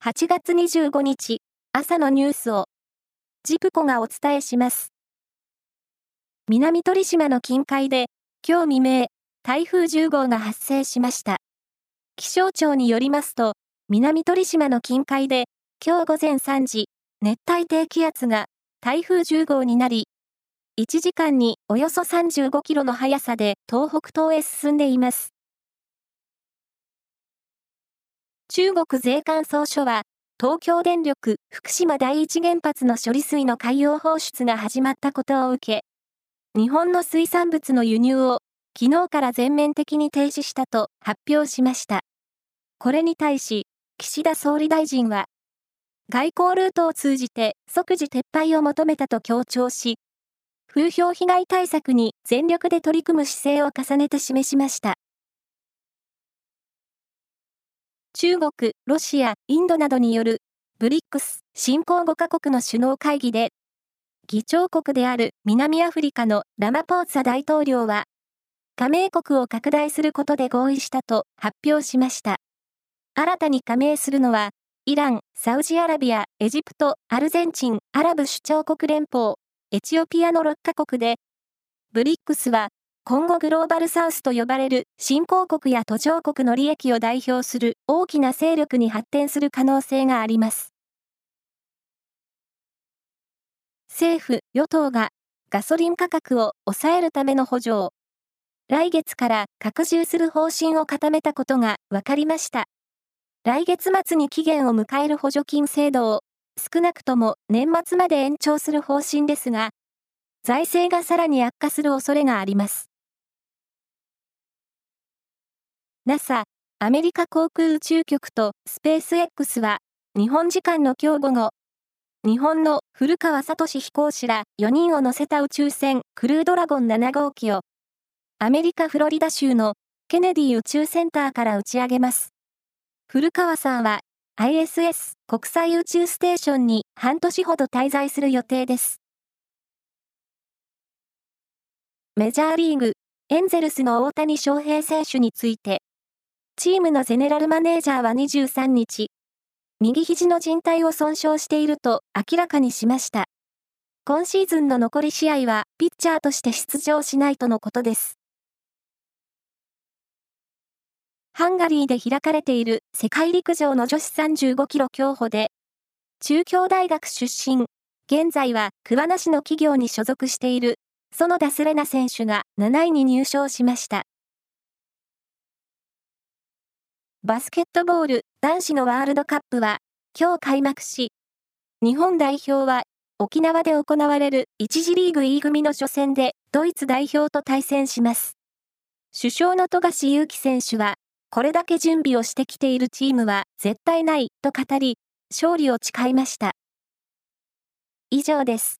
8月25日朝のニュースをジプコがお伝えします。南鳥島の近海で今日未明台風10号が発生しました。気象庁によりますと南鳥島の近海で今日午前3時熱帯低気圧が台風10号になり1時間におよそ35キロの速さで東北東へ進んでいます。中国税関総署は、東京電力福島第一原発の処理水の海洋放出が始まったことを受け、日本の水産物の輸入を昨日から全面的に停止したと発表しました。これに対し、岸田総理大臣は、外交ルートを通じて即時撤廃を求めたと強調し、風評被害対策に全力で取り組む姿勢を重ねて示しました。中国、ロシア、インドなどによるブリックス新興5カ国の首脳会議で、議長国である南アフリカのラマポーツァ大統領は、加盟国を拡大することで合意したと発表しました。新たに加盟するのは、イラン、サウジアラビア、エジプト、アルゼンチン、アラブ首長国連邦、エチオピアの6カ国で、ブリックスは今後グローバルサウスと呼ばれる新興国や途上国の利益を代表する大きな勢力に発展する可能性があります。政府・与党がガソリン価格を抑えるための補助を来月から拡充する方針を固めたことが分かりました。来月末に期限を迎える補助金制度を少なくとも年末まで延長する方針ですが、財政がさらに悪化する恐れがあります。NASA、アメリカ航空宇宙局とスペース X は、日本時間の今日午後、日本の古川聡飛行士ら4人を乗せた宇宙船クルードラゴン7号機を、アメリカ・フロリダ州のケネディ宇宙センターから打ち上げます。古川さんは ISS 国際宇宙ステーションに半年ほど滞在する予定です。メジャーリーグ、エンゼルスの大谷翔平選手について、チームのゼネラルマネージャーは23日、右肘の靭帯を損傷していると明らかにしました。今シーズンの残り試合はピッチャーとして出場しないとのことです。ハンガリーで開かれている世界陸上の女子35キロ競歩で、中京大学出身、現在は桑名市の企業に所属している園田スレナ選手が7位に入賞しました。バスケットボール男子のワールドカップは今日開幕し、日本代表は沖縄で行われる1次リーグ E 組の初戦でドイツ代表と対戦します。首相の富樫勇樹選手は、これだけ準備をしてきているチームは絶対ないと語り、勝利を誓いました。以上です。